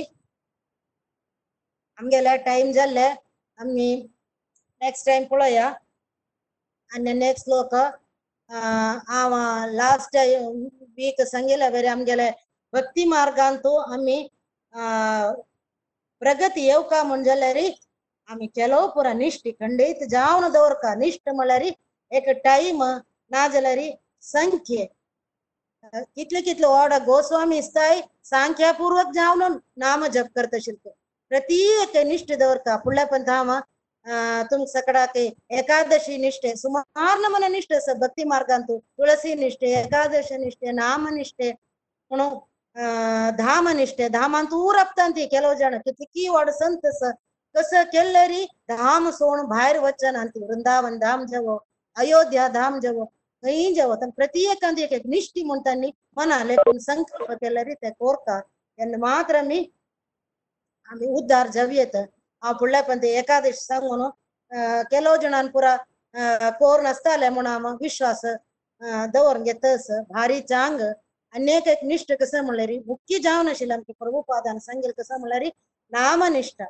आमगेले टाइम जाल्ले आम्ही नेक्स्ट टाइम पळोवया आनी नेक्स्ट लोक हांव लास्ट वीक सांगिल्ले बरे आमगेले भक्ती मार्गांतू आमी अं, प्रगती येवका म्हण जाल्यार आमी केलो पुरा निश्ट खंडीत. जावन दवरका निश्ट म्हळ्यार एक टाइम ना जाल्यार संख्ये. कितले कितलो ओडो गोस्वामी इस्ताय सांख्यापूर्वक जावन नाम जप करता तो. प्रत्येक निष्ठ दवरता फुडल्या पंथाम तुम सकडाके एकादशी निष्ठे सुमार नमन निष्ठ आसा भक्ती मार्गांत तुळसी निष्ठे एकादशी निष्ठे नाम निष्ठे म्हणून धाम निष्ठे धामांत ऊर आपतांती केलो जाण. कितकी व्हड संत कस कसं केल्लरी धाम सोडून भायर वचन वृंदावन धाम जवो अयोध्या धाम जवो. खंयी वतन प्रत्येकान एक एक निश्टी म्हणून त्यांनी मना लेखून संकल्प केला रीते कोरता तेन्ना मात्र मी आम्ही उद्धार जावी येत हांव फुडल्या पण ते एकादश सांग म्हणून केलो जणान पुरा कोर नसताले म्हणून हांव विश्वास दवरून घेतस भारी चांग अनेक एक निश्ट कसं म्हणल्यार मुख्य जावन नाशिल्लें आमच्या प्रभुपादान सांगेल कसं म्हणल्यार नामनिष्ठा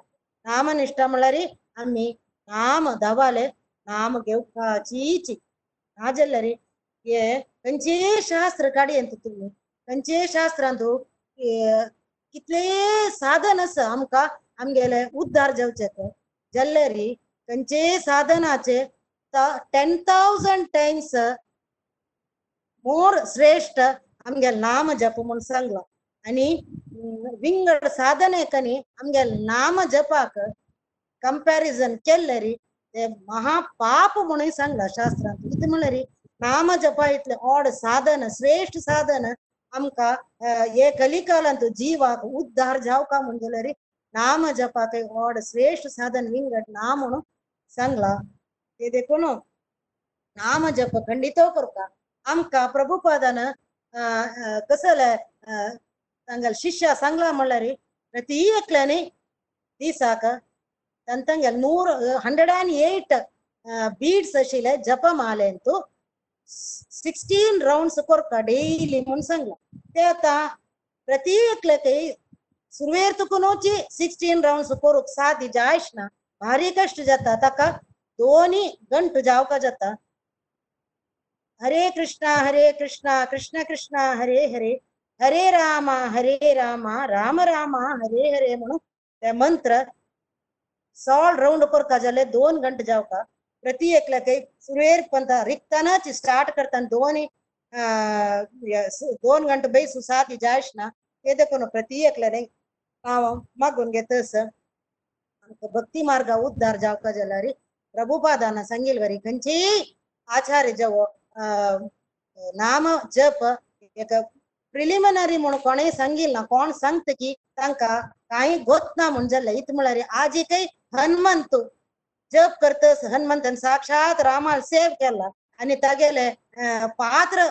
नामनिष्ठा म्हणल्यार आम्ही नाम दावाले नाम घेवपाचीच ना जाल्यार हे खंयचे शास्त्र काडयेंत तुमी खंयचे शास्त्रांतू हे कितले साधन आसा आमकां आमगेले उद्धार जावचेक जाल्यार खंयचे साधनाचे टेन थावजंड टायम्स मोर श्रेष्ठ आमगे नाम जप म्हणून सांगला आणि अं, विंगड साधने कनी आमगे नाम जपाक कंपॅरिझन केलं મહા પાપ મુનિ સંગ શાસ્ત્રાंत इथं म्हणल्यारी नाम जपा इतले ऑड साधन श्रेष्ठ साधन आमकां हे कलिकालांत जीवाक उद्धार जावका म्हणजेल्यारी नाम जपा ते ऑड श्रेष्ठ साधन विंगड ना म्हणून सांगला ते देखून नाम जप खंडितो करता आमकां प्रभुपादान कसले तांगेल शिष्य सांगला म्हणल्यारी प्रती एकल्यानी दिसाक ಅಂತಂಗೆ ನೂರು ಹಂಡ್ರೆಡ್ ಆ್ಯಂಡ್ ಏಟ್ ಬೀಡ್ಸ್ ಅಶಿಲೆ ಜಪಮಾಲೆ ಅಂತೂ ಸಿಕ್ಸ್ಟೀನ್ ರೌಂಡ್ಸ್ ಕೊರ್ಕ ಡೈಲಿ ಮುನ್ಸಂಗ್ಲ ತೇತ ಪ್ರತೀಕ್ಲಕೈ ಸುರ್ವೇರ್ತುಕುನೂಚಿ ಸಿಕ್ಸ್ಟೀನ್ ರೌಂಡ್ಸ್ ಕೊರುಕ್ ಸಾಧಿ ಜಾಯಿಷ್ಣ ಭಾರಿ ಕಷ್ಟ ಜತ. ತಕ ದೋನಿ ಗಂಟು ಜಾವಕ ಜತ. ಹರೇ ಕೃಷ್ಣ ಹರೇ ಕೃಷ್ಣ ಕೃಷ್ಣ ಕೃಷ್ಣ, ಹರೇ ಹರೇ ಹರೇ ರಾಮ ಹರೇ ರಾಮ ರಾಮ ರಾಮ, ಹರೇ ಹರೇ ಮನು. ಮಂತ್ರ रामा सॉल राउंड करता काजले दोन गंट जावका प्रति एकल्या काही सुरेर पंथ रिक्तानाच स्टार्ट करता दोन्ही अं, य- सु- दोन गंट बैसू साथ जायश ना ते देखून प्रति एकल्याने हांव मागून घेतस आमकां भक्ती मार्गा उद्धार जावका जाल्यार प्रभुपादान संगील वरी खंयची आचार्य जवळ अं, नाम जप एक प्रिलिमिनरी म्हणून कोणी संगील ना कोण सांगता की तांकां कांय गोत ना म्हण जाल्यार इत म्हळ्यार आजी काही हनुमंत जप करतस हनुमंतन साक्षात रामाल सेव केला. आणि तागेले पात्र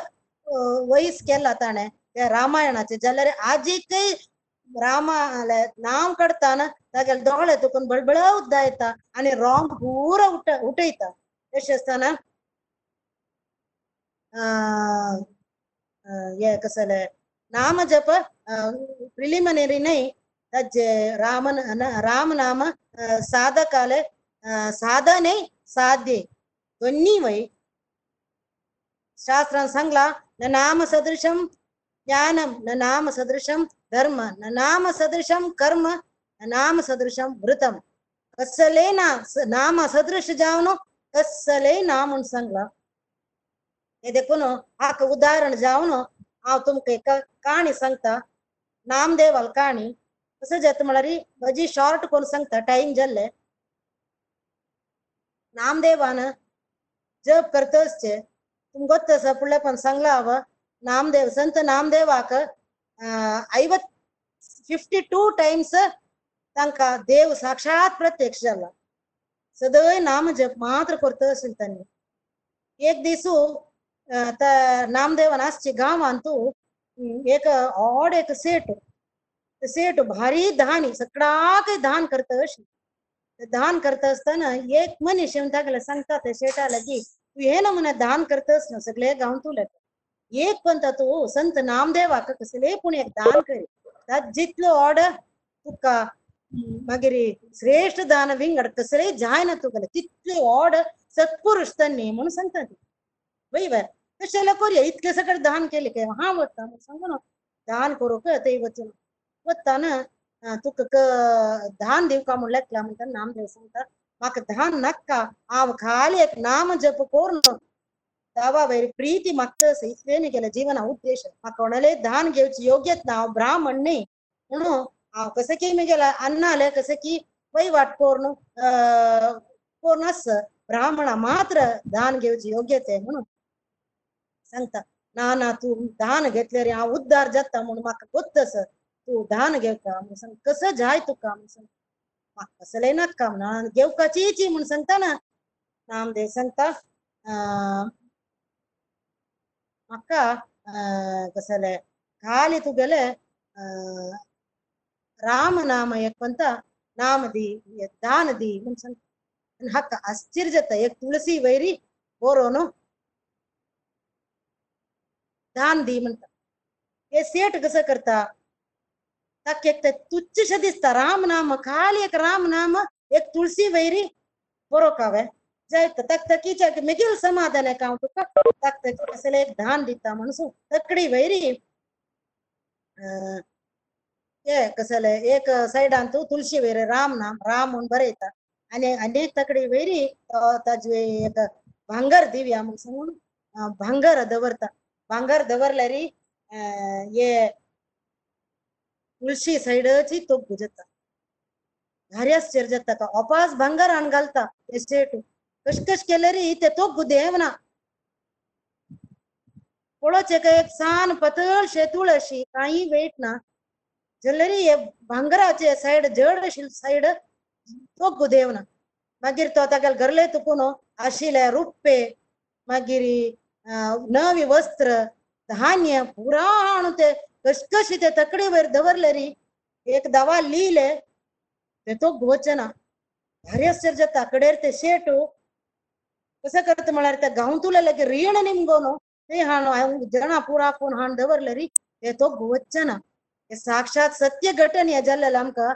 वहीस वयस केला ताणे. त्या रामायणाचे जाल्यार आजीकय रामाले नाव काडताना तागेले दोळे तुकून बळबळ उद्दा येता आणि रोंग पूर उठ उठयता. तशें आसतना हे कसले नाम जप प्रिलिमिनरी नाही रामन राम नाम अं, साधकाले अं, साधने साध्य दोन्ही वय शास्त्रान सांगला न नाम सदृशम ज्ञानम न नाम सदृशम धर्म न नाम सदृशम कर्म न नाम सदृशम वृतम कसले ना स- नाम सदृश जावनो कसले ना म्हणून सांगला हे देखून हाक उदाहरण जावन हांव तुमकां एक काणी सांगता नामदेवाल काणी कसं जाता म्हळ्यार म्हजी शॉर्ट करून सांगता टाइम जाल्ले नामदेवान जप करतसचे तुमकां ಗೊತ್ತು आसा फुडले पण सांगला हांव नामदेव संत नामदेवाक ಐವತ್ ಫಿಫ್ಟಿ ಟೂ ಟೈಮ್ಸ್ तांकां देव साक्षात प्रत्यक्ष जाला सदय नाम जप मात्र करत असेल त्यांनी एक दिसू अं, त्या नामदेवान आसचे गांवांत तू एक ऑड सेट भारी धानी सगळाक धान करता अशी. ते धान करता असताना एक मनीस येऊन तागेले सांगता शेटाला की तू हे ना म्हणा धान करतस ना सगळे गांव तुला एक पण तू संत नामदेवाक कसले पण एक दान करी. तात जितलो ऑर्डर तुका मागे मागीर श्रेष्ठ दान विंगड कसले जायना तुगेले तितले ऑड सत्पुरुष त्यांनी म्हणून सांगतात बै बर कशाला करूया? इतके सगळे दान केले काय? हा वता सांगू ना दान करू का? ते वचन वता ना तुका क- दान दिवका म्हणल्यातला म्हणटा नामदेव सांगता म्हाका धान नाका हांव खाली एक नाम जप कोर्ण दावा वैर प्रीती मागतस इतलें केलं जीवन उद्देश म्हाका कोणाले धान घेवची योग्यत ना हांव ब्राह्मण न्ही म्हणून हांव कसं की म्हगेला अन्नाले कसं की वैवाट कोर्ण अं, कोरून आस ब्राह्मणा मात्र दान घेवची योग्यते ते म्हणून सांगता ना ना तू दान घेतले रे हांव उद्धार जाता म्हणून म्हाका गोत्तस तू दान घेवका काम सांग कसं जाय तू काम? सांग म्हाका कसले नाका म्हणून घेवकाचीची म्हणून सांगता ना. नामदेव सांगता. अं, म्हाका अं, कसले खाली तुगेले अं, राम नाम एक पंता नाम दी एक दान दी म्हणून सांग. आनी हाका आश्चर्य जाता एक तुळसी वैरी बोरो बरोवन दान दी म्हणता. हे सेट कसं करता? ताका एक ते तुच्छशें दिसता राम नाम खाली एक राम नाम एक तुळसी वैरी कावे हांवें जायत तकी तकीच्या मिगील समाधान काम हांव तुका ताका तकी कसले एक धान दिता म्हणून तकडी वैरी अं, कसले एक सायडान तू तुळशी वैरी राम नाम राम म्हणून बरयता आनी आनी एक तकडी वैरी ताजे एक भांगर दिव्या म्हणून सांगून भांगर दवरता भांगर दवरल्यार ये तुळशी साईडची तो गुजता भारी आश्चर्य जाता का? अपास भांगार आण घालता ते स्टेट केले रे ते तो गुदेव ना पोळोचे का एक सान पतळ शेतूळ अशी काही वेट ना. जल्लरी हे भांगराचे साईड जड अशी साईड तो देव ना मागीर तो ताका गरले तुकून आशिले रुप्पे मागीर नवी वस्त्र धान्य पुराण ते कशकशी ते तकडी दवरले एक दवा लिहिले ते तो गोचना. भारी आश्चर्य जाता ते शेटू. कसं करत म्हळ्यार त्या गांव तुला लगे रियण निमगोनो. ते हाण हांव जणा पुरा कोण हाण दवरले री ते तो गोवचना हे साक्षात सत्य घटन हे जाल्लेलं आमकां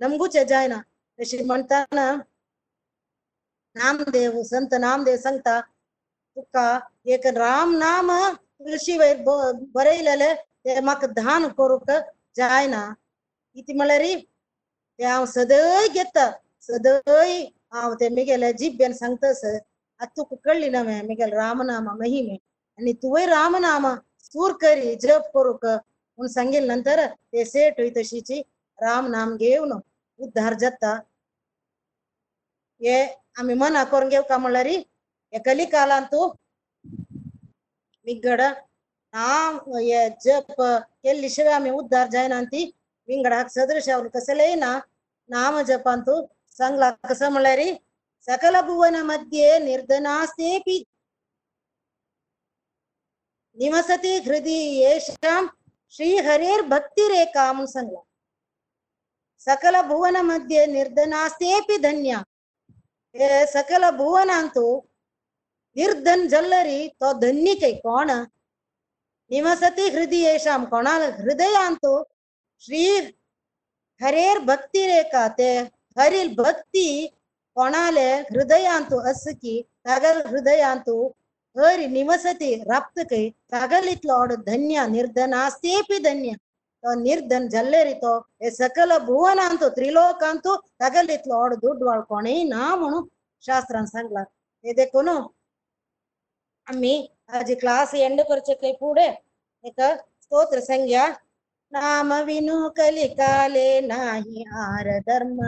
नमगूचे जायना. तशी म्हणटाना नामदेव संत नामदेव सांगता तुका एक राम नाम तुळशी वयर ब- बरयलेले. ते म्हाका धान करूंक जायना कितें म्हळ्यार ते हांव सदय घेता सदय हांव ते मिगेले जिब्यान सांगतस आता तुका कळली ना मे मिगेल रामनामा महिमे आणि तुवें रामनामा सूर करी जप करूक म्हणून सांगेल नंतर ते सेट होई तशीची राम नाम घेवन उद्धार जाता हे आमी मना करून घेवका म्हळ्यार हे कलिकालांतू मी नाम हे जप केल्ली शिवाय आमी उद्धार जायना ती विंगडाक सदृश कसले ना नाम जपांतू सांगला कसं म्हळ्यार सकल भुवनमध्ये निर्धनास्तेपि निवसति हृदि येषां श्रीहरेर भक्तिरेका म्हणून सांगला सकल भुवनमध्ये निर्धनास्तेपि धन्या हे सकल भुवनांतू निर्धन जल्लरी तो धन्यकೈ कोण निवसति हृदि येषां कोणाल हृदयांतो श्री हरेर भक्ति रेखा ते हरिल भक्ती कोणाले हृदयांतू असकी तागल हृदयांतू हरी निवसती राप्तकೈ तागलितलोड धन्य निर्धनास्तेपि धन्य। तो निर्धन जल्लेरी तो हे सकल भुवनांतू त्रिलोकांतू तागलितलोड दुड्वाळ कोणेय ना म्हणून शास्त्रान सांगला हे देखून आम्ही आज क्लास एंड करचे काही पुढे एक स्तोत्र संज्ञा नाम विनु कलिकाले नाही आर धर्म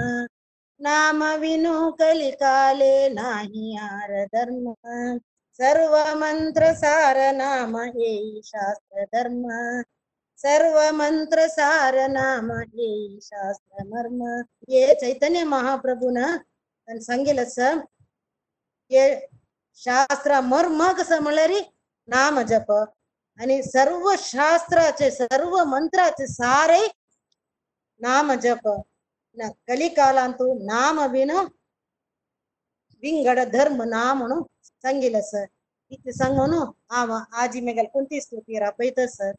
नाम विनु कलिकाले नाही आर धर्म सर्व मंत्र सार नाम येई शास्त्र धर्म सर्व मंत्र सार नाम येई शास्त्र मर्म हे चैतन्य महाप्रभून सांगेल असं हे शास्त्र मर्म कसं म्हळ्यार नाम जप. आणि सर्व शास्त्राचे सर्व मंत्राचे सारे नाम जप. ना कलिकालांतू नाम बिन विंगड धर्म ना म्हणून सांगितलं सर. इथे सांगून हांव आजी मेगेल कोणती स्तुती रापयत सर?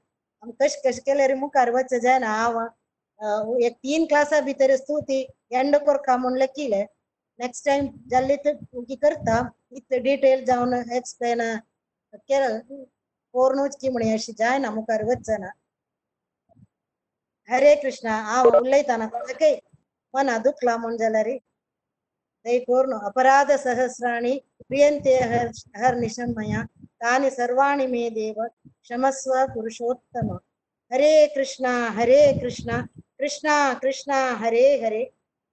आम कश कश रे मुखार वच जायना हांव एक तीन क्लासा भितर स्तुती एंड करका म्हणलं केलं नेक्स्ट टाइम जाल्ली तर उगी करता इतले डिटेल जावन एक्सप्लेन केलं. पोरणूच की म्हणे अशी जायना मुखार वचना हरे कृष्णा हांव उलयताना कोणाकय मना दुखला म्हूण जाल्यार दय करून अपराध सहस्राणि क्रियन्ते हर हर्निशं मया. तानि सर्वाणि मे देव क्षमस्व पुरुषोत्तम. हरे कृष्णा हरे कृष्णा. कृष्णा कृष्णा हरे हरे.